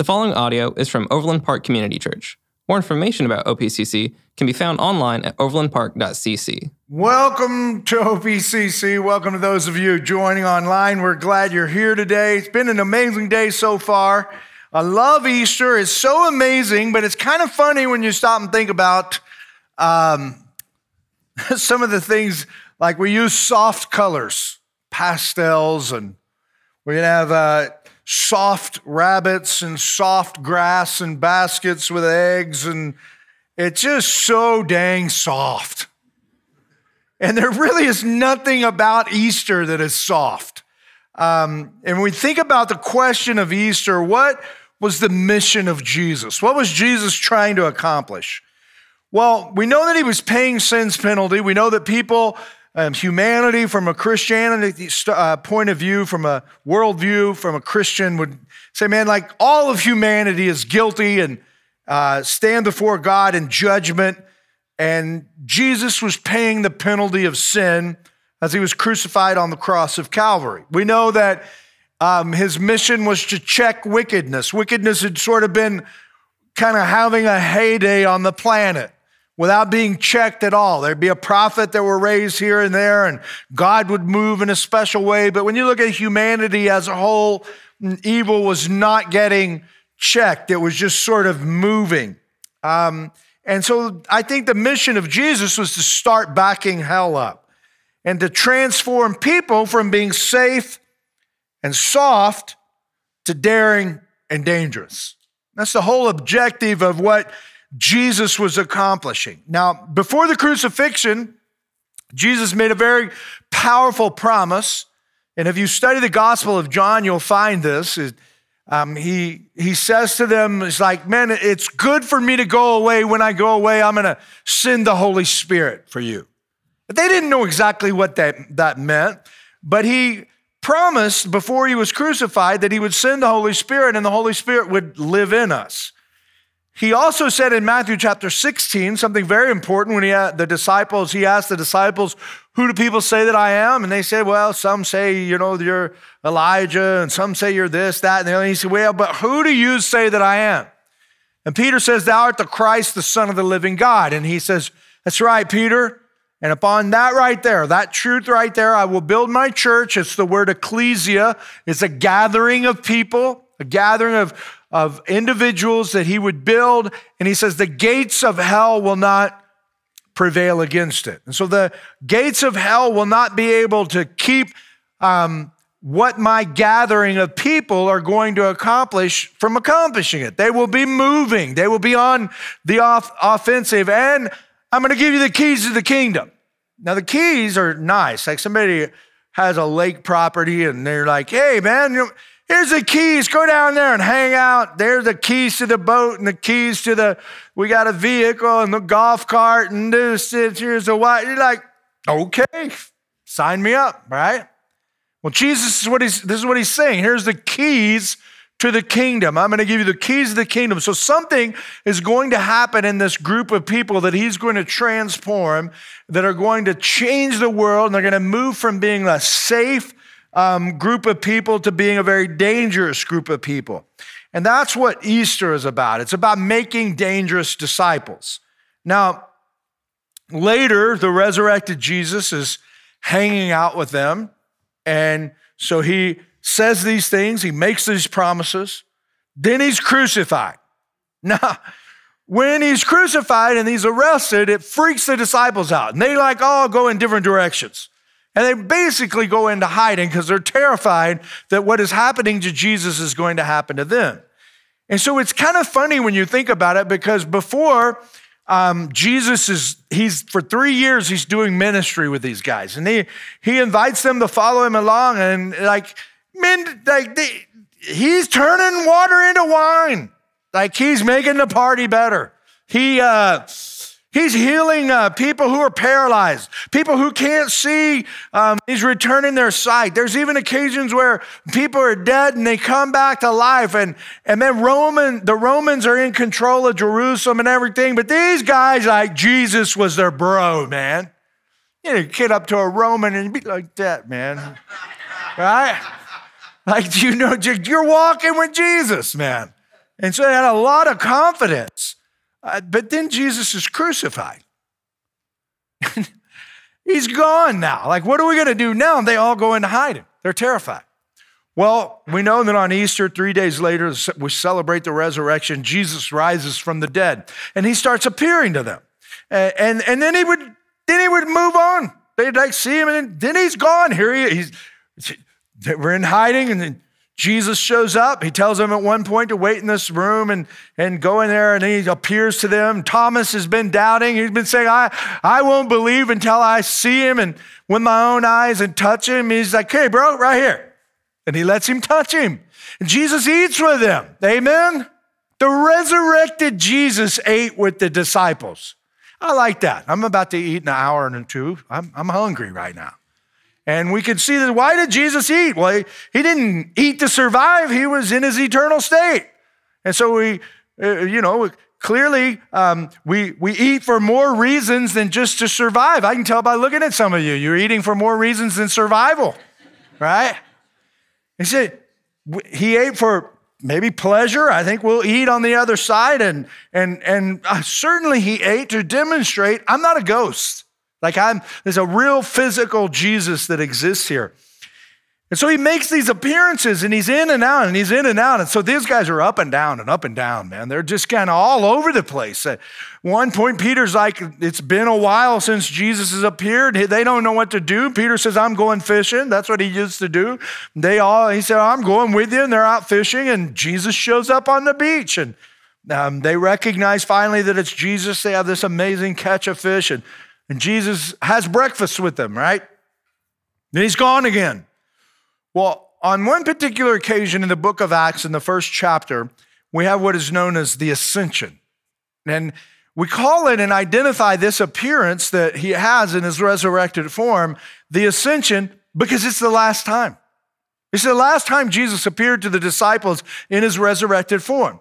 The following audio is from Overland Park Community Church. More information about OPCC can be found online at overlandpark.cc. Welcome to OPCC. Welcome to those of you joining online. We're glad you're here today. It's been an amazing day so far. I love Easter. It's so amazing, but it's kind of funny when you stop and think about um, some of the things like we use soft colors, pastels, and we're to have uh, soft rabbits and soft grass and baskets with eggs, and it's just so dang soft. And there really is nothing about Easter that is soft. Um, and when we think about the question of Easter, what was the mission of Jesus? What was Jesus trying to accomplish? Well, we know that he was paying sin's penalty. We know that people um, humanity from a Christianity uh, point of view, from a worldview, from a Christian would say, man, like all of humanity is guilty and uh, stand before God in judgment. And Jesus was paying the penalty of sin as he was crucified on the cross of Calvary. We know that um, his mission was to check wickedness. Wickedness had sort of been kind of having a heyday on the planet without being checked at all. There'd be a prophet that were raised here and there, and God would move in a special way. But when you look at humanity as a whole, evil was not getting checked, it was just sort of moving. Um, and so I think the mission of Jesus was to start backing hell up and to transform people from being safe and soft to daring and dangerous. That's the whole objective of what Jesus was accomplishing. Now, before the crucifixion, Jesus made a very powerful promise. And if you study the Gospel of John, you'll find this. Um, he, he says to them, It's like, man, it's good for me to go away. When I go away, I'm going to send the Holy Spirit for you. But they didn't know exactly what that, that meant. But he promised before he was crucified that he would send the Holy Spirit and the Holy Spirit would live in us. He also said in Matthew chapter 16 something very important when he had the disciples, he asked the disciples, Who do people say that I am? And they said, Well, some say, you know, you're Elijah, and some say you're this, that, and the other. And he said, Well, but who do you say that I am? And Peter says, Thou art the Christ, the Son of the living God. And he says, That's right, Peter. And upon that right there, that truth right there, I will build my church. It's the word ecclesia. It's a gathering of people, a gathering of of individuals that he would build. And he says, the gates of hell will not prevail against it. And so the gates of hell will not be able to keep um, what my gathering of people are going to accomplish from accomplishing it. They will be moving, they will be on the off- offensive. And I'm going to give you the keys to the kingdom. Now, the keys are nice. Like somebody has a lake property and they're like, hey, man, you know, Here's the keys. Go down there and hang out. There's the keys to the boat and the keys to the, we got a vehicle and the golf cart and this, this here's the what. You're like, okay, sign me up, right? Well, Jesus is what he's, this is what he's saying. Here's the keys to the kingdom. I'm going to give you the keys to the kingdom. So something is going to happen in this group of people that he's going to transform, that are going to change the world, and they're going to move from being a safe, um, group of people to being a very dangerous group of people. And that's what Easter is about. It's about making dangerous disciples. Now, later, the resurrected Jesus is hanging out with them. And so he says these things, he makes these promises. Then he's crucified. Now, when he's crucified and he's arrested, it freaks the disciples out. And they like all go in different directions. And they basically go into hiding because they're terrified that what is happening to Jesus is going to happen to them. And so it's kind of funny when you think about it because before um, Jesus is, he's for three years, he's doing ministry with these guys. And he, he invites them to follow him along. And like, men, like, they, he's turning water into wine. Like, he's making the party better. He, uh, He's healing uh, people who are paralyzed, people who can't see. Um, he's returning their sight. There's even occasions where people are dead and they come back to life, and and then Roman the Romans are in control of Jerusalem and everything. But these guys, like Jesus, was their bro, man. You know, get up to a Roman and be like that, man, right? Like you know, you're walking with Jesus, man. And so they had a lot of confidence. Uh, but then Jesus is crucified. He's gone now. Like, what are we going to do now? And they all go into hiding. They're terrified. Well, we know that on Easter, three days later, we celebrate the resurrection. Jesus rises from the dead and he starts appearing to them. And, and, and then he would then he would move on. They'd like see him, and then he's gone. Here he is. We're in hiding, and then Jesus shows up. He tells them at one point to wait in this room and, and go in there, and he appears to them. Thomas has been doubting. He's been saying, I, I won't believe until I see him and with my own eyes and touch him. He's like, hey, bro, right here. And he lets him touch him. And Jesus eats with them. Amen? The resurrected Jesus ate with the disciples. I like that. I'm about to eat in an hour and two. I'm, I'm hungry right now. And we can see that why did Jesus eat? Well, he, he didn't eat to survive, he was in his eternal state. And so we, uh, you know, clearly um, we, we eat for more reasons than just to survive. I can tell by looking at some of you, you're eating for more reasons than survival, right? He said, he ate for maybe pleasure. I think we'll eat on the other side. And, and, and uh, certainly he ate to demonstrate I'm not a ghost. Like I'm, there's a real physical Jesus that exists here. And so he makes these appearances and he's in and out and he's in and out. And so these guys are up and down and up and down, man. They're just kind of all over the place. At one point, Peter's like, It's been a while since Jesus has appeared. They don't know what to do. Peter says, I'm going fishing. That's what he used to do. They all, he said, I'm going with you. And they're out fishing. And Jesus shows up on the beach. And um, they recognize finally that it's Jesus. They have this amazing catch of fish. And and Jesus has breakfast with them, right? Then he's gone again. Well, on one particular occasion in the book of Acts, in the first chapter, we have what is known as the ascension. And we call it and identify this appearance that he has in his resurrected form, the ascension, because it's the last time. It's the last time Jesus appeared to the disciples in his resurrected form.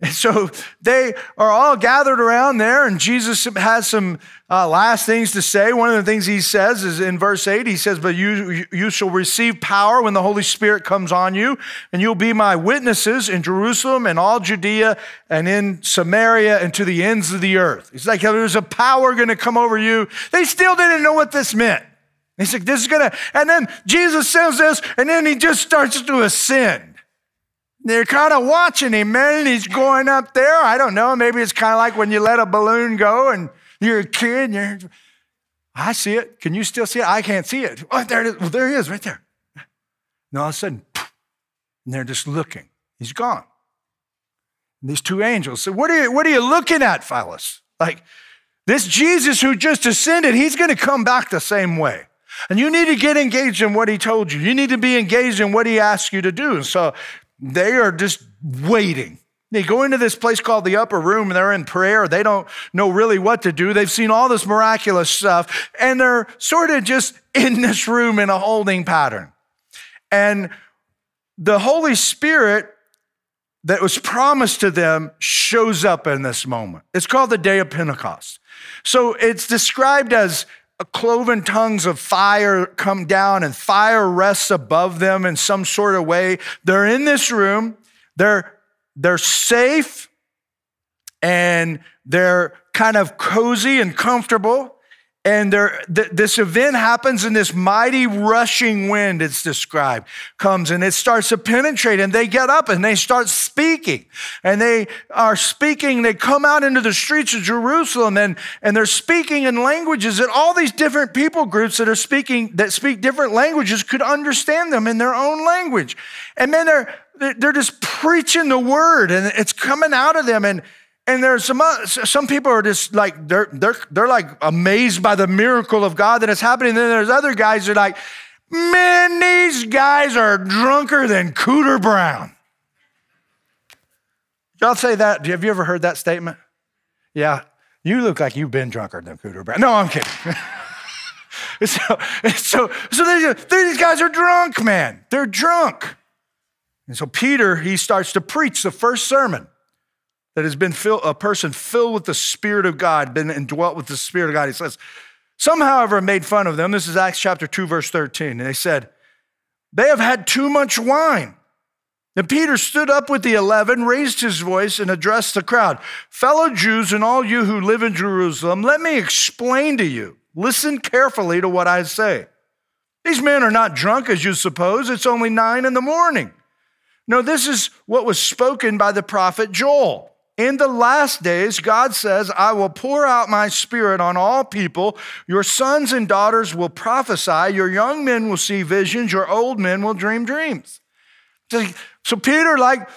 And so they are all gathered around there, and Jesus has some uh, last things to say. One of the things he says is in verse 8, he says, But you, you shall receive power when the Holy Spirit comes on you, and you'll be my witnesses in Jerusalem and all Judea and in Samaria and to the ends of the earth. He's like there's a power going to come over you. They still didn't know what this meant. He's like, This is going to, and then Jesus says this, and then he just starts to ascend. They're kind of watching him, man. He's going up there. I don't know. Maybe it's kind of like when you let a balloon go and you're a kid you're, I see it. Can you still see it? I can't see it. Oh, there it is. Well, there he is right there. And all of a sudden, and they're just looking. He's gone. And these two angels said, what are, you, what are you looking at, Phyllis? Like, this Jesus who just ascended, he's going to come back the same way. And you need to get engaged in what he told you. You need to be engaged in what he asked you to do. And so they are just waiting. They go into this place called the upper room and they're in prayer. They don't know really what to do. They've seen all this miraculous stuff and they're sort of just in this room in a holding pattern. And the Holy Spirit that was promised to them shows up in this moment. It's called the day of Pentecost. So it's described as cloven tongues of fire come down and fire rests above them in some sort of way. They're in this room, they're, they're safe, and they're kind of cozy and comfortable. And there, th- this event happens, and this mighty rushing wind, it's described, comes and it starts to penetrate. And they get up and they start speaking. And they are speaking, they come out into the streets of Jerusalem and, and they're speaking in languages that all these different people groups that are speaking, that speak different languages could understand them in their own language. And then they're, they're just preaching the word and it's coming out of them. And, and there's some some people are just like they're they're they're like amazed by the miracle of God that is happening. Then there's other guys that are like, man, these guys are drunker than Cooter Brown. Y'all say that? Have you ever heard that statement? Yeah, you look like you've been drunker than Cooter Brown. No, I'm kidding. so, so, so these guys are drunk, man. They're drunk. And so Peter, he starts to preach the first sermon that has been filled, a person filled with the Spirit of God, been indwelt with the Spirit of God. He says, Some, however, made fun of them. This is Acts chapter 2, verse 13. And they said, They have had too much wine. Then Peter stood up with the eleven, raised his voice, and addressed the crowd Fellow Jews and all you who live in Jerusalem, let me explain to you. Listen carefully to what I say. These men are not drunk as you suppose, it's only nine in the morning. No, this is what was spoken by the prophet Joel. In the last days, God says, I will pour out my spirit on all people. Your sons and daughters will prophesy. Your young men will see visions. Your old men will dream dreams. So Peter, like,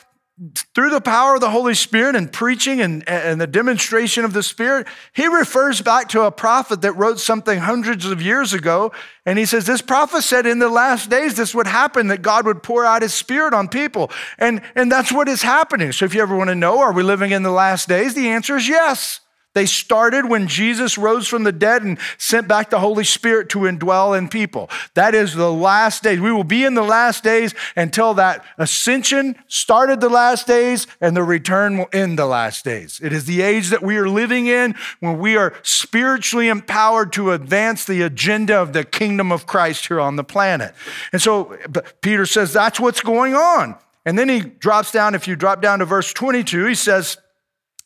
through the power of the Holy Spirit and preaching and, and the demonstration of the Spirit, he refers back to a prophet that wrote something hundreds of years ago. And he says, This prophet said in the last days this would happen, that God would pour out his Spirit on people. And, and that's what is happening. So if you ever want to know, are we living in the last days? The answer is yes. They started when Jesus rose from the dead and sent back the Holy Spirit to indwell in people. That is the last days. We will be in the last days until that ascension started the last days and the return will end the last days. It is the age that we are living in when we are spiritually empowered to advance the agenda of the kingdom of Christ here on the planet. And so Peter says that's what's going on. And then he drops down, if you drop down to verse 22, he says,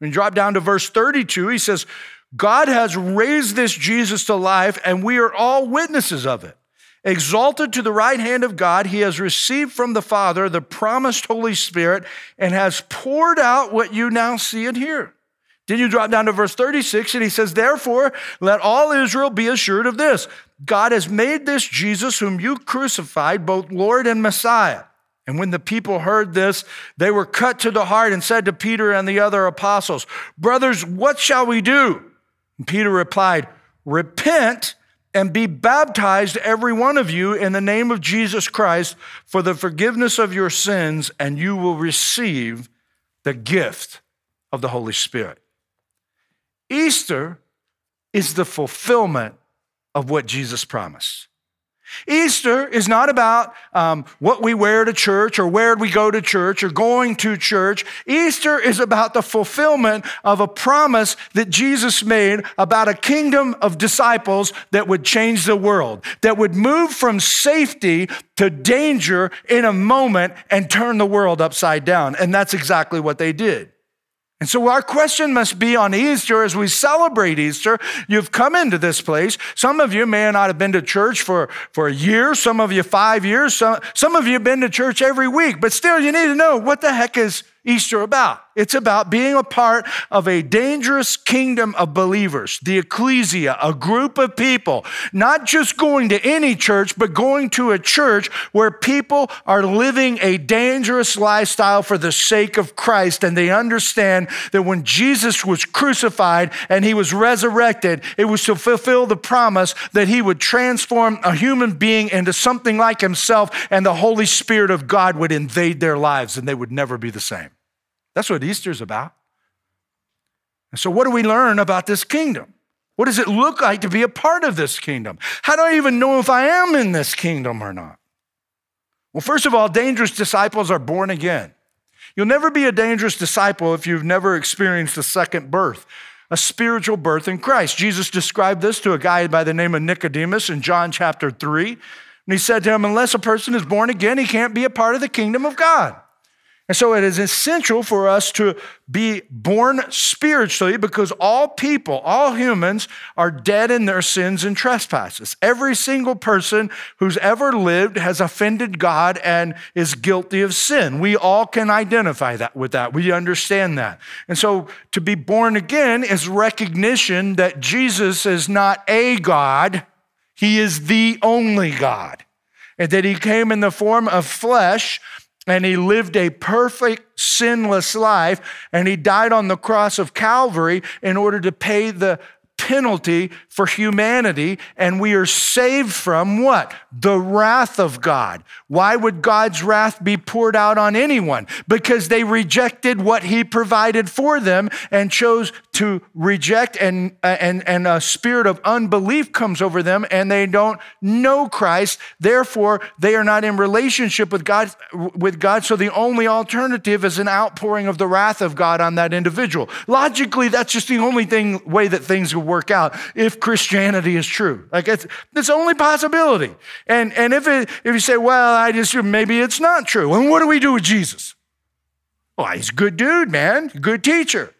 You drop down to verse 32, he says, God has raised this Jesus to life, and we are all witnesses of it. Exalted to the right hand of God, he has received from the Father the promised Holy Spirit and has poured out what you now see and hear. Then you drop down to verse 36, and he says, Therefore, let all Israel be assured of this God has made this Jesus, whom you crucified, both Lord and Messiah. And when the people heard this, they were cut to the heart and said to Peter and the other apostles, Brothers, what shall we do? And Peter replied, Repent and be baptized, every one of you, in the name of Jesus Christ for the forgiveness of your sins, and you will receive the gift of the Holy Spirit. Easter is the fulfillment of what Jesus promised. Easter is not about um, what we wear to church or where we go to church or going to church. Easter is about the fulfillment of a promise that Jesus made about a kingdom of disciples that would change the world, that would move from safety to danger in a moment and turn the world upside down. And that's exactly what they did. And so, our question must be on Easter as we celebrate Easter. You've come into this place. Some of you may not have been to church for, for a year, some of you five years, some, some of you have been to church every week, but still, you need to know what the heck is Easter about? It's about being a part of a dangerous kingdom of believers, the ecclesia, a group of people, not just going to any church, but going to a church where people are living a dangerous lifestyle for the sake of Christ. And they understand that when Jesus was crucified and he was resurrected, it was to fulfill the promise that he would transform a human being into something like himself, and the Holy Spirit of God would invade their lives and they would never be the same. That's what Easter's about. And so, what do we learn about this kingdom? What does it look like to be a part of this kingdom? How do I even know if I am in this kingdom or not? Well, first of all, dangerous disciples are born again. You'll never be a dangerous disciple if you've never experienced a second birth, a spiritual birth in Christ. Jesus described this to a guy by the name of Nicodemus in John chapter 3. And he said to him, Unless a person is born again, he can't be a part of the kingdom of God. And so it is essential for us to be born spiritually because all people, all humans, are dead in their sins and trespasses. Every single person who's ever lived has offended God and is guilty of sin. We all can identify that with that. We understand that. And so to be born again is recognition that Jesus is not a God, He is the only God. And that He came in the form of flesh and he lived a perfect, sinless life, and he died on the cross of Calvary in order to pay the penalty for humanity, and we are saved from what? The wrath of God. Why would God's wrath be poured out on anyone? Because they rejected what He provided for them and chose to reject, and, and, and a spirit of unbelief comes over them, and they don't know Christ. Therefore, they are not in relationship with God, with God. So the only alternative is an outpouring of the wrath of God on that individual. Logically, that's just the only thing way that things will work out if Christianity is true. Like it's it's the only possibility. And and if it, if you say, well, I just maybe it's not true. And what do we do with Jesus? Well, he's a good dude, man, good teacher.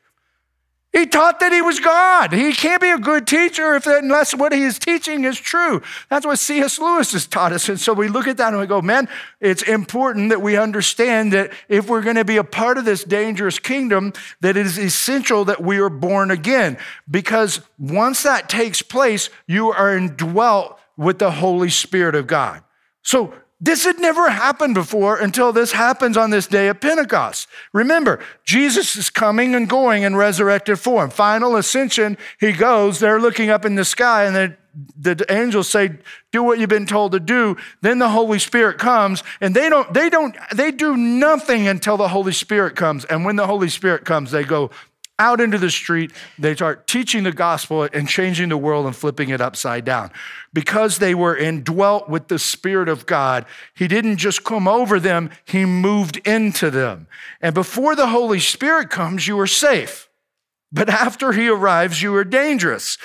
He taught that he was God. He can't be a good teacher if unless what he is teaching is true. That's what C.S. Lewis has taught us. And so we look at that and we go, man, it's important that we understand that if we're going to be a part of this dangerous kingdom, that it is essential that we are born again. Because once that takes place, you are indwelt with the Holy Spirit of God. So this had never happened before until this happens on this day of Pentecost. Remember, Jesus is coming and going in resurrected form. Final ascension, he goes, they're looking up in the sky, and the, the angels say, Do what you've been told to do. Then the Holy Spirit comes, and they don't, they don't, they do nothing until the Holy Spirit comes. And when the Holy Spirit comes, they go, out into the street. They start teaching the gospel and changing the world and flipping it upside down. Because they were indwelt with the Spirit of God, He didn't just come over them, He moved into them. And before the Holy Spirit comes, you are safe. But after He arrives, you are dangerous.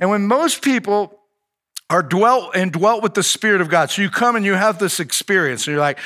And when most people are dwelt and dwelt with the Spirit of God. So you come and you have this experience, and you're like,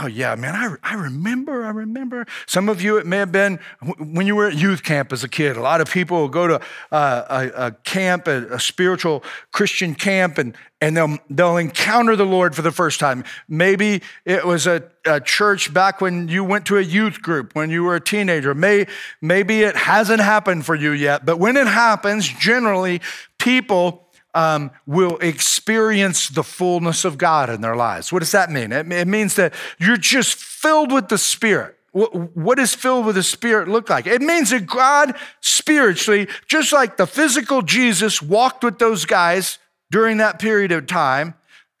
oh, yeah, man, I, I remember, I remember. Some of you, it may have been when you were at youth camp as a kid. A lot of people will go to uh, a, a, camp, a, a, spiritual Christian camp, and, and they'll, they'll encounter the Lord for the first time. Maybe it was a, a church back when you went to a youth group when you were a teenager. May, maybe it hasn't happened for you yet, but when it happens, generally, people um, will experience the fullness of God in their lives. What does that mean? It, it means that you're just filled with the Spirit. What, what does filled with the Spirit look like? It means that God spiritually, just like the physical Jesus walked with those guys during that period of time,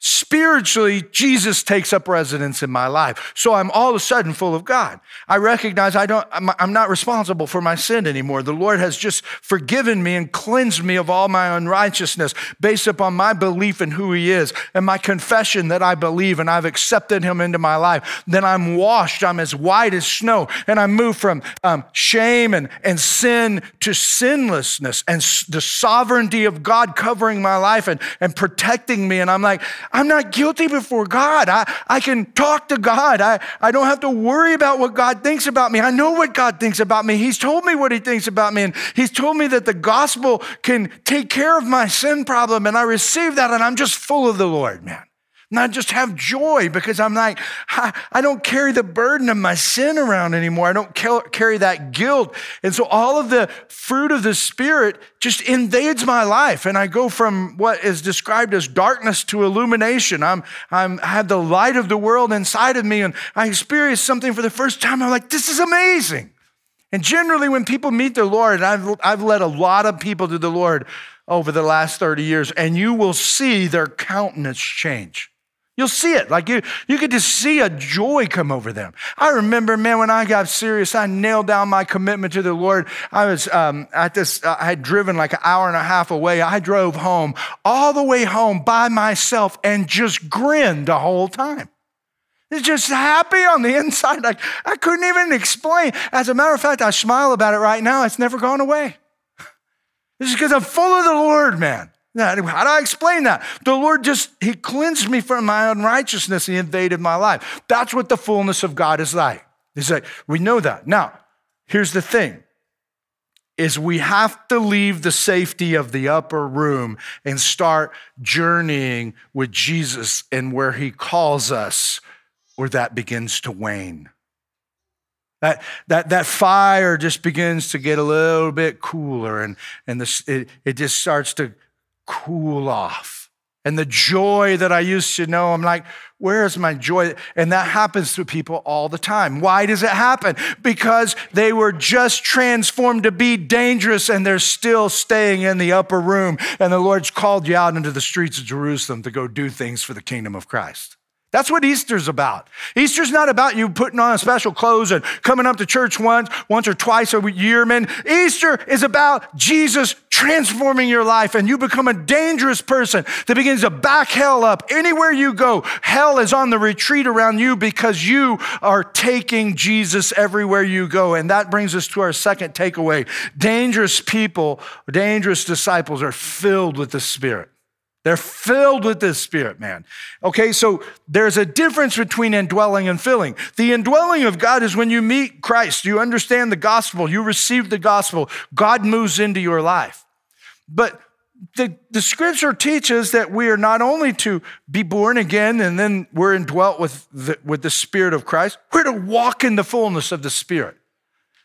Spiritually, Jesus takes up residence in my life. So I'm all of a sudden full of God. I recognize I don't, I'm not responsible for my sin anymore. The Lord has just forgiven me and cleansed me of all my unrighteousness based upon my belief in who He is and my confession that I believe and I've accepted Him into my life. Then I'm washed. I'm as white as snow. And I move from um, shame and, and sin to sinlessness and the sovereignty of God covering my life and, and protecting me. And I'm like, I'm not guilty before God. I, I can talk to God. I, I don't have to worry about what God thinks about me. I know what God thinks about me. He's told me what He thinks about me. And He's told me that the gospel can take care of my sin problem. And I receive that. And I'm just full of the Lord, man. And I just have joy because I'm like, I don't carry the burden of my sin around anymore. I don't carry that guilt. And so all of the fruit of the Spirit just invades my life. And I go from what is described as darkness to illumination. I'm, I'm, I have the light of the world inside of me and I experience something for the first time. I'm like, this is amazing. And generally, when people meet the Lord, I've, I've led a lot of people to the Lord over the last 30 years, and you will see their countenance change. You'll see it. Like you, you could just see a joy come over them. I remember, man, when I got serious, I nailed down my commitment to the Lord. I was um, at this, I had driven like an hour and a half away. I drove home, all the way home by myself, and just grinned the whole time. It's just happy on the inside. Like I couldn't even explain. As a matter of fact, I smile about it right now. It's never gone away. This is because I'm full of the Lord, man. How do I explain that? The Lord just, He cleansed me from my unrighteousness. He invaded my life. That's what the fullness of God is like. He's like, we know that. Now, here's the thing is we have to leave the safety of the upper room and start journeying with Jesus and where he calls us, or that begins to wane. That, that, that fire just begins to get a little bit cooler and, and the, it, it just starts to cool off. and the joy that I used to know. I'm like, where is my joy? And that happens to people all the time. Why does it happen? Because they were just transformed to be dangerous and they're still staying in the upper room. And the Lord's called you out into the streets of Jerusalem to go do things for the kingdom of Christ. That's what Easter's about. Easter's not about you putting on special clothes and coming up to church once, once or twice a year, man. Easter is about Jesus transforming your life and you become a dangerous person that begins to back hell up. Anywhere you go, hell is on the retreat around you because you are taking Jesus everywhere you go. And that brings us to our second takeaway. Dangerous people, dangerous disciples are filled with the Spirit. They're filled with this spirit, man. Okay, so there's a difference between indwelling and filling. The indwelling of God is when you meet Christ, you understand the gospel, you receive the gospel, God moves into your life. But the, the scripture teaches that we are not only to be born again and then we're indwelt with the, with the spirit of Christ, we're to walk in the fullness of the spirit.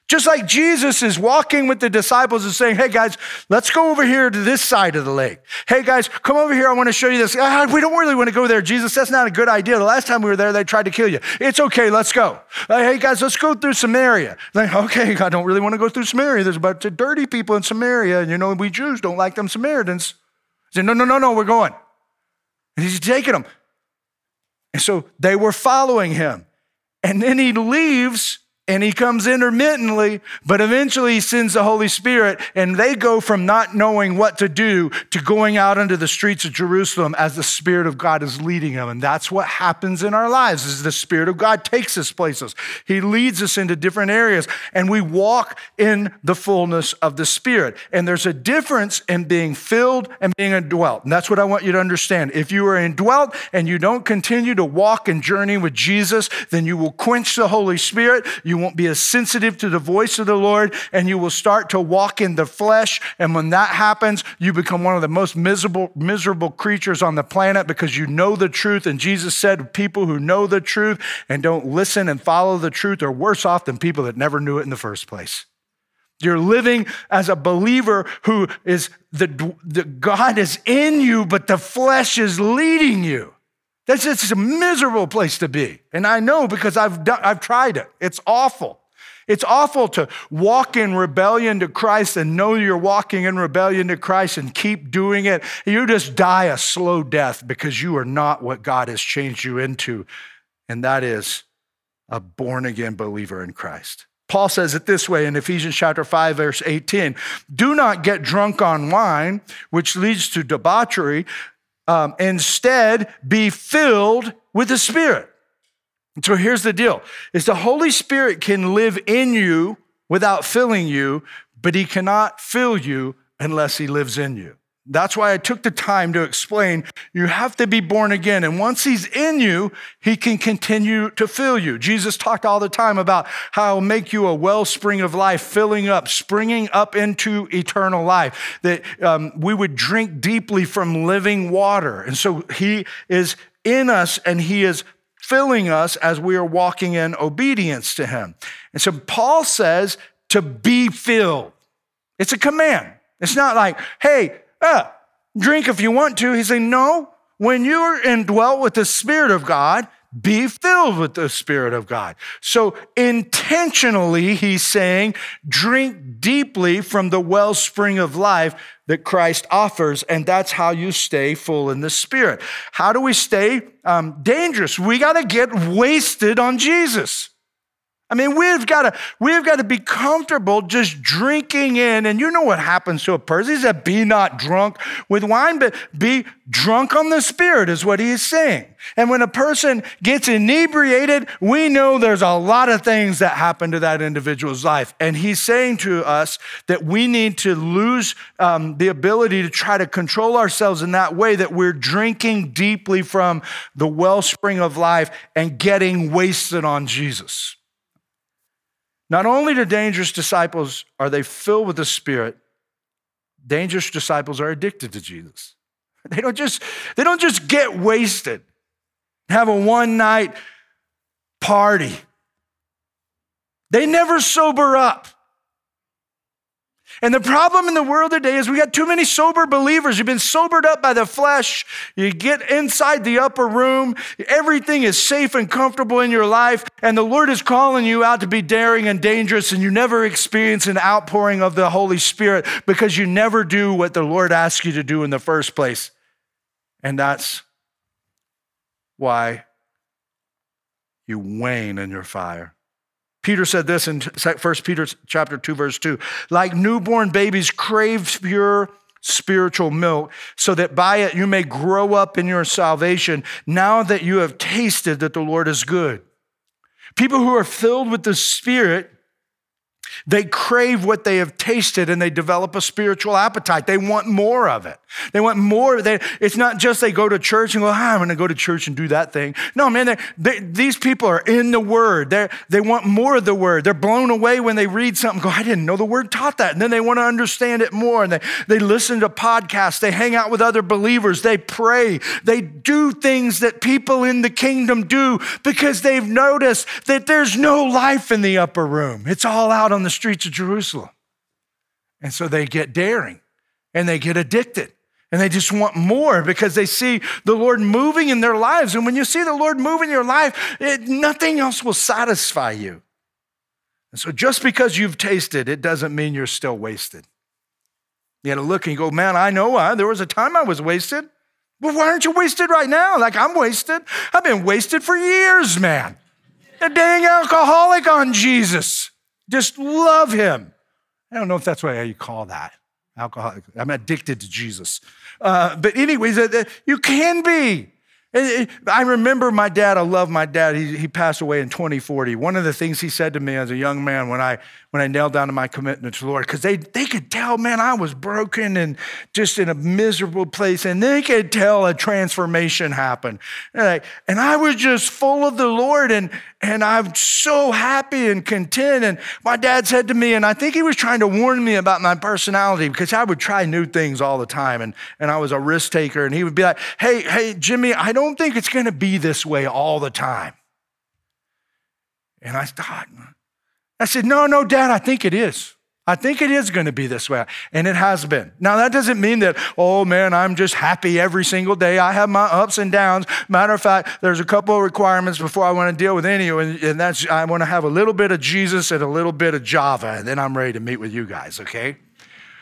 Just like Jesus is walking with the disciples and saying, Hey guys, let's go over here to this side of the lake. Hey guys, come over here. I want to show you this. Ah, we don't really want to go there. Jesus, that's not a good idea. The last time we were there, they tried to kill you. It's okay. Let's go. Uh, hey guys, let's go through Samaria. Like, okay, I don't really want to go through Samaria. There's a bunch of dirty people in Samaria. And you know, we Jews don't like them Samaritans. Said, No, no, no, no, we're going. And he's taking them. And so they were following him. And then he leaves and he comes intermittently, but eventually he sends the Holy Spirit, and they go from not knowing what to do to going out into the streets of Jerusalem as the Spirit of God is leading them. And that's what happens in our lives is the Spirit of God takes us places. He leads us into different areas, and we walk in the fullness of the Spirit. And there's a difference in being filled and being indwelt. And that's what I want you to understand. If you are indwelt and you don't continue to walk and journey with Jesus, then you will quench the Holy Spirit. You won't be as sensitive to the voice of the Lord, and you will start to walk in the flesh. And when that happens, you become one of the most miserable, miserable creatures on the planet because you know the truth. And Jesus said, people who know the truth and don't listen and follow the truth are worse off than people that never knew it in the first place. You're living as a believer who is the, the God is in you, but the flesh is leading you. That's just a miserable place to be. And I know because I've, done, I've tried it. It's awful. It's awful to walk in rebellion to Christ and know you're walking in rebellion to Christ and keep doing it. You just die a slow death because you are not what God has changed you into, and that is a born again believer in Christ. Paul says it this way in Ephesians chapter 5 verse 18, "Do not get drunk on wine, which leads to debauchery, um, instead, be filled with the Spirit. so here's the deal is the Holy Spirit can live in you without filling you, but he cannot fill you unless he lives in you. That's why I took the time to explain you have to be born again. And once he's in you, he can continue to fill you. Jesus talked all the time about how he'll make you a wellspring of life, filling up, springing up into eternal life, that um, we would drink deeply from living water. And so he is in us and he is filling us as we are walking in obedience to him. And so Paul says to be filled. It's a command. It's not like, hey, uh, drink if you want to. He's saying, no, when you're indwelt with the Spirit of God, be filled with the Spirit of God. So intentionally, he's saying, drink deeply from the wellspring of life that Christ offers, and that's how you stay full in the Spirit. How do we stay um, dangerous? We got to get wasted on Jesus. I mean, we've got to we've got to be comfortable just drinking in, and you know what happens to a person. He said, "Be not drunk with wine, but be drunk on the Spirit," is what he is saying. And when a person gets inebriated, we know there's a lot of things that happen to that individual's life. And he's saying to us that we need to lose um, the ability to try to control ourselves in that way that we're drinking deeply from the wellspring of life and getting wasted on Jesus. Not only do dangerous disciples are they filled with the Spirit, dangerous disciples are addicted to Jesus. They don't just, they don't just get wasted, have a one night party. They never sober up. And the problem in the world today is we got too many sober believers. You've been sobered up by the flesh. You get inside the upper room. Everything is safe and comfortable in your life. And the Lord is calling you out to be daring and dangerous. And you never experience an outpouring of the Holy Spirit because you never do what the Lord asks you to do in the first place. And that's why you wane in your fire. Peter said this in 1 Peter chapter 2 verse 2, like newborn babies crave pure spiritual milk so that by it you may grow up in your salvation now that you have tasted that the Lord is good. People who are filled with the Spirit they crave what they have tasted and they develop a spiritual appetite. They want more of it. They want more. They, it's not just they go to church and go, ah, I'm going to go to church and do that thing. No, man, they, these people are in the Word. they they want more of the Word. They're blown away when they read something, go, I didn't know the Word taught that. And then they want to understand it more. And they, they listen to podcasts. They hang out with other believers. They pray. They do things that people in the kingdom do because they've noticed that there's no life in the upper room. It's all out on the streets of Jerusalem. And so they get daring and they get addicted and they just want more because they see the Lord moving in their lives. And when you see the Lord move in your life, it, nothing else will satisfy you. And so just because you've tasted, it doesn't mean you're still wasted. You got to look and go, man, I know I, there was a time I was wasted. Well, why aren't you wasted right now? Like I'm wasted. I've been wasted for years, man. A dang alcoholic on Jesus. Just love him. I don't know if that's what you call that. Alcoholic. I'm addicted to Jesus. Uh, but, anyways, uh, you can be. I remember my dad, I love my dad. He, he passed away in 2040. One of the things he said to me as a young man when I when I knelt down to my commitment to the Lord, because they, they could tell, man, I was broken and just in a miserable place, and they could tell a transformation happened. And I, and I was just full of the Lord, and, and I'm so happy and content. And my dad said to me, and I think he was trying to warn me about my personality because I would try new things all the time, and, and I was a risk taker, and he would be like, hey, hey, Jimmy, I don't think it's gonna be this way all the time. And I thought, I said, No, no, Dad, I think it is. I think it is going to be this way. And it has been. Now, that doesn't mean that, oh man, I'm just happy every single day. I have my ups and downs. Matter of fact, there's a couple of requirements before I want to deal with any of you, and that's I want to have a little bit of Jesus and a little bit of Java, and then I'm ready to meet with you guys, okay?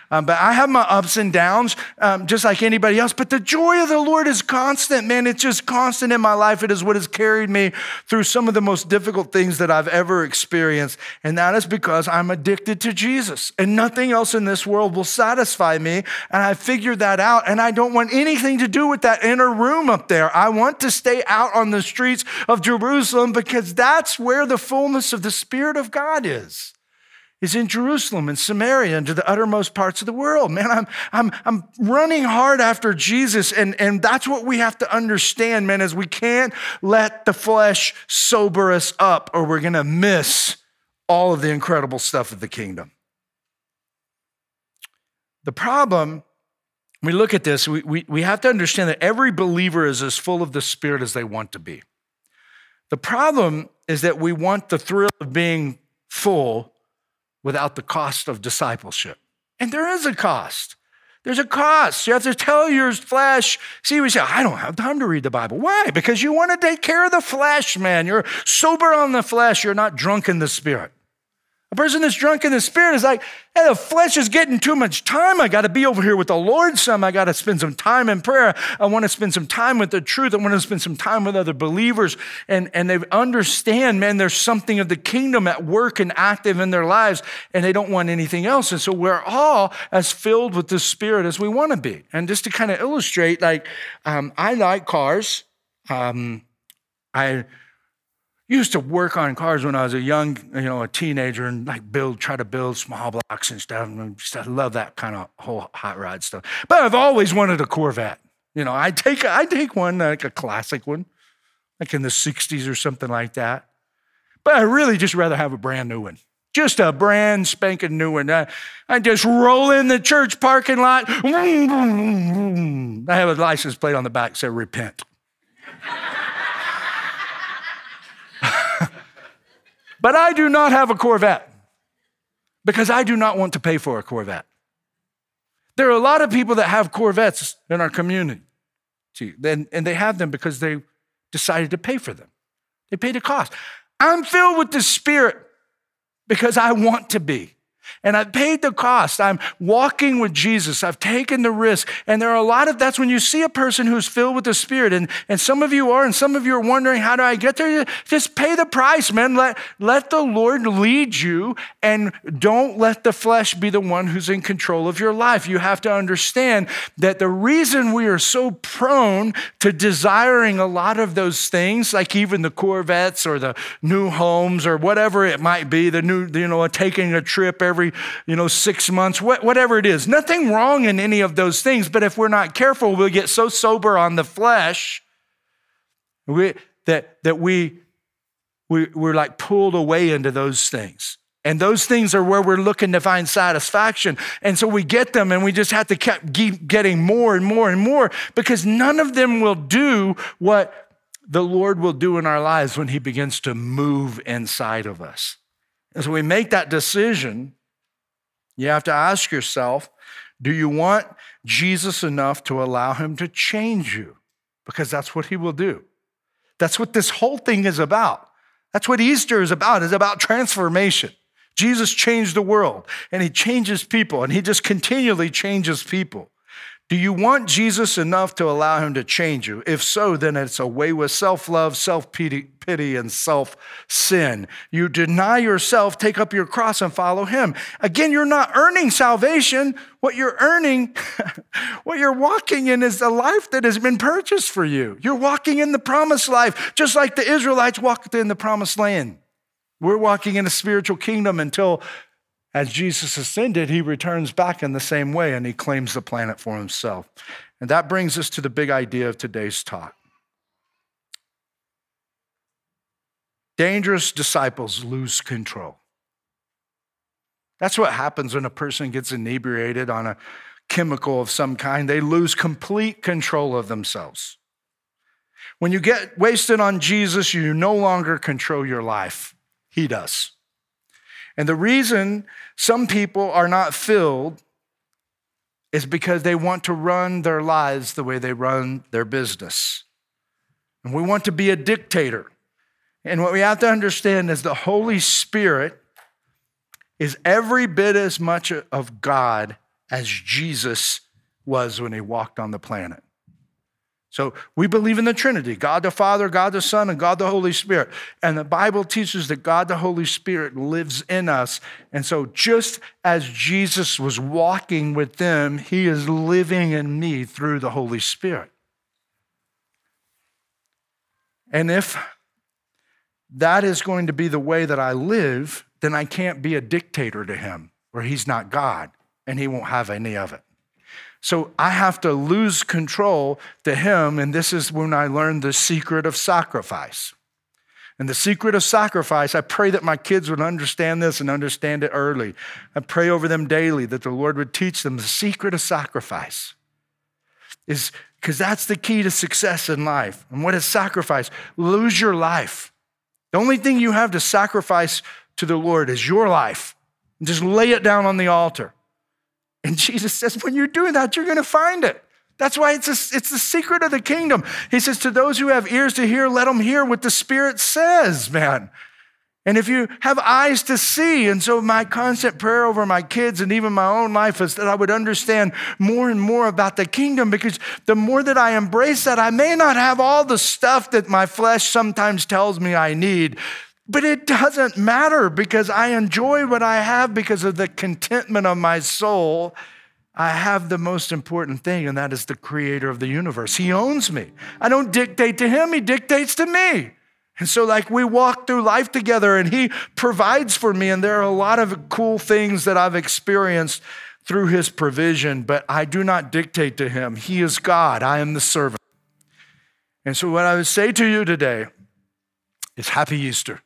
Um, but I have my ups and downs, um, just like anybody else. But the joy of the Lord is constant, man. It's just constant in my life. It is what has carried me through some of the most difficult things that I've ever experienced. And that is because I'm addicted to Jesus. And nothing else in this world will satisfy me. And I figured that out. And I don't want anything to do with that inner room up there. I want to stay out on the streets of Jerusalem because that's where the fullness of the Spirit of God is is in Jerusalem and Samaria and to the uttermost parts of the world. Man, I'm, I'm, I'm running hard after Jesus. And, and that's what we have to understand, man, is we can't let the flesh sober us up or we're going to miss all of the incredible stuff of the kingdom. The problem, we look at this, we, we, we have to understand that every believer is as full of the Spirit as they want to be. The problem is that we want the thrill of being full without the cost of discipleship. And there is a cost. There's a cost. You have to tell your flesh. See, we say, I don't have time to read the Bible. Why? Because you want to take care of the flesh, man. You're sober on the flesh. You're not drunk in the spirit. Person that's drunk in the spirit is like, hey, the flesh is getting too much time. I got to be over here with the Lord some. I got to spend some time in prayer. I want to spend some time with the truth. I want to spend some time with other believers. And, and they understand, man, there's something of the kingdom at work and active in their lives, and they don't want anything else. And so we're all as filled with the spirit as we want to be. And just to kind of illustrate, like, um, I like cars. Um, I used to work on cars when I was a young, you know, a teenager and like build, try to build small blocks and stuff. And I love that kind of whole hot rod stuff. But I've always wanted a Corvette. You know, I take I take one like a classic one, like in the '60s or something like that. But I really just rather have a brand new one. Just a brand spanking new one. I, I just roll in the church parking lot. I have a license plate on the back that says repent. But I do not have a Corvette. because I do not want to pay for a Corvette. There are a lot of people that have Corvettes in our community, and they have them because they decided to pay for them. They paid a cost. I'm filled with the Spirit because I want to be. And I've paid the cost. I'm walking with Jesus. I've taken the risk. And there are a lot of that's when you see a person who's filled with the Spirit, and, and some of you are, and some of you are wondering, how do I get there? Just pay the price, man. Let, let the Lord lead you, and don't let the flesh be the one who's in control of your life. You have to understand that the reason we are so prone to desiring a lot of those things, like even the Corvettes or the new homes or whatever it might be, the new, you know, taking a trip every every, you know, six months, whatever it is. Nothing wrong in any of those things, but if we're not careful, we'll get so sober on the flesh we, that, that we, we, we're like pulled away into those things. And those things are where we're looking to find satisfaction. And so we get them and we just have to keep getting more and more and more because none of them will do what the Lord will do in our lives when He begins to move inside of us. And so we make that decision you have to ask yourself do you want Jesus enough to allow him to change you? Because that's what he will do. That's what this whole thing is about. That's what Easter is about, is about transformation. Jesus changed the world and he changes people and he just continually changes people. Do you want Jesus enough to allow him to change you? If so, then it's away with self love, self pity, and self sin. You deny yourself, take up your cross, and follow him. Again, you're not earning salvation. What you're earning, what you're walking in, is a life that has been purchased for you. You're walking in the promised life, just like the Israelites walked in the promised land. We're walking in a spiritual kingdom until as Jesus ascended, he returns back in the same way and he claims the planet for himself. And that brings us to the big idea of today's talk. Dangerous disciples lose control. That's what happens when a person gets inebriated on a chemical of some kind. They lose complete control of themselves. When you get wasted on Jesus, you no longer control your life, He does. And the reason some people are not filled is because they want to run their lives the way they run their business. And we want to be a dictator. And what we have to understand is the Holy Spirit is every bit as much of God as Jesus was when he walked on the planet. So we believe in the Trinity God the Father, God the Son, and God the Holy Spirit. And the Bible teaches that God the Holy Spirit lives in us. And so just as Jesus was walking with them, he is living in me through the Holy Spirit. And if that is going to be the way that I live, then I can't be a dictator to him, or he's not God and he won't have any of it. So I have to lose control to him. And this is when I learned the secret of sacrifice. And the secret of sacrifice, I pray that my kids would understand this and understand it early. I pray over them daily that the Lord would teach them the secret of sacrifice. Is because that's the key to success in life. And what is sacrifice? Lose your life. The only thing you have to sacrifice to the Lord is your life. Just lay it down on the altar. And Jesus says, when you're doing that, you're going to find it. That's why it's, a, it's the secret of the kingdom. He says, to those who have ears to hear, let them hear what the Spirit says, man. And if you have eyes to see, and so my constant prayer over my kids and even my own life is that I would understand more and more about the kingdom because the more that I embrace that, I may not have all the stuff that my flesh sometimes tells me I need, but it doesn't matter because I enjoy what I have because of the contentment of my soul. I have the most important thing, and that is the creator of the universe. He owns me. I don't dictate to him, he dictates to me. And so, like, we walk through life together and he provides for me. And there are a lot of cool things that I've experienced through his provision, but I do not dictate to him. He is God, I am the servant. And so, what I would say to you today is Happy Easter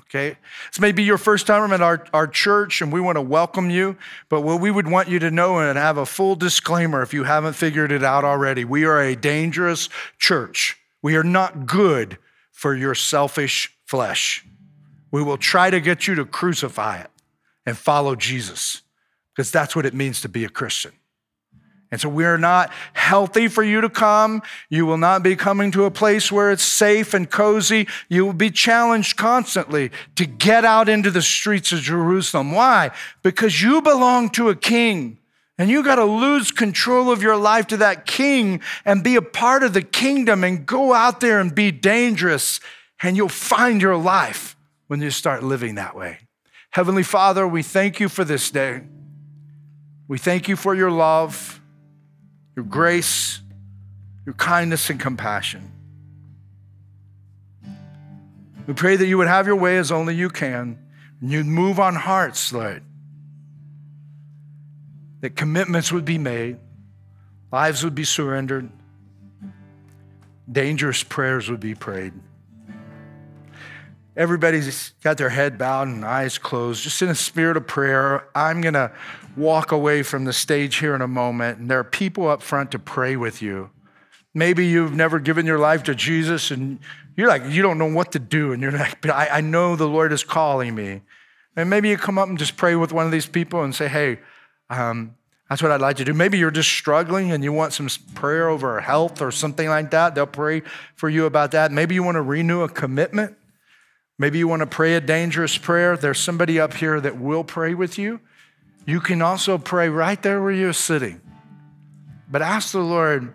okay? This may be your first time at our, our church, and we want to welcome you. But what we would want you to know and have a full disclaimer if you haven't figured it out already we are a dangerous church. We are not good for your selfish flesh. We will try to get you to crucify it and follow Jesus because that's what it means to be a Christian. And so we're not healthy for you to come. You will not be coming to a place where it's safe and cozy. You will be challenged constantly to get out into the streets of Jerusalem. Why? Because you belong to a king. And you got to lose control of your life to that king and be a part of the kingdom and go out there and be dangerous. And you'll find your life when you start living that way. Heavenly Father, we thank you for this day. We thank you for your love your grace, your kindness, and compassion. We pray that you would have your way as only you can, and you'd move on hearts, Lord. That commitments would be made, lives would be surrendered, dangerous prayers would be prayed. Everybody's got their head bowed and eyes closed, just in a spirit of prayer. I'm going to walk away from the stage here in a moment, and there are people up front to pray with you. Maybe you've never given your life to Jesus and you're like, you don't know what to do. And you're like, but I, I know the Lord is calling me. And maybe you come up and just pray with one of these people and say, hey, um, that's what I'd like to do. Maybe you're just struggling and you want some prayer over health or something like that. They'll pray for you about that. Maybe you want to renew a commitment. Maybe you want to pray a dangerous prayer. There's somebody up here that will pray with you. You can also pray right there where you're sitting. But ask the Lord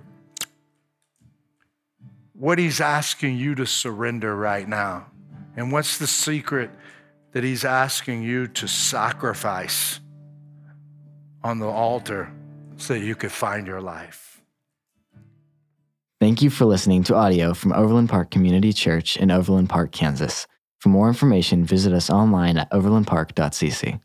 what He's asking you to surrender right now. And what's the secret that He's asking you to sacrifice on the altar so that you could find your life? Thank you for listening to audio from Overland Park Community Church in Overland Park, Kansas. For more information, visit us online at overlandpark.cc.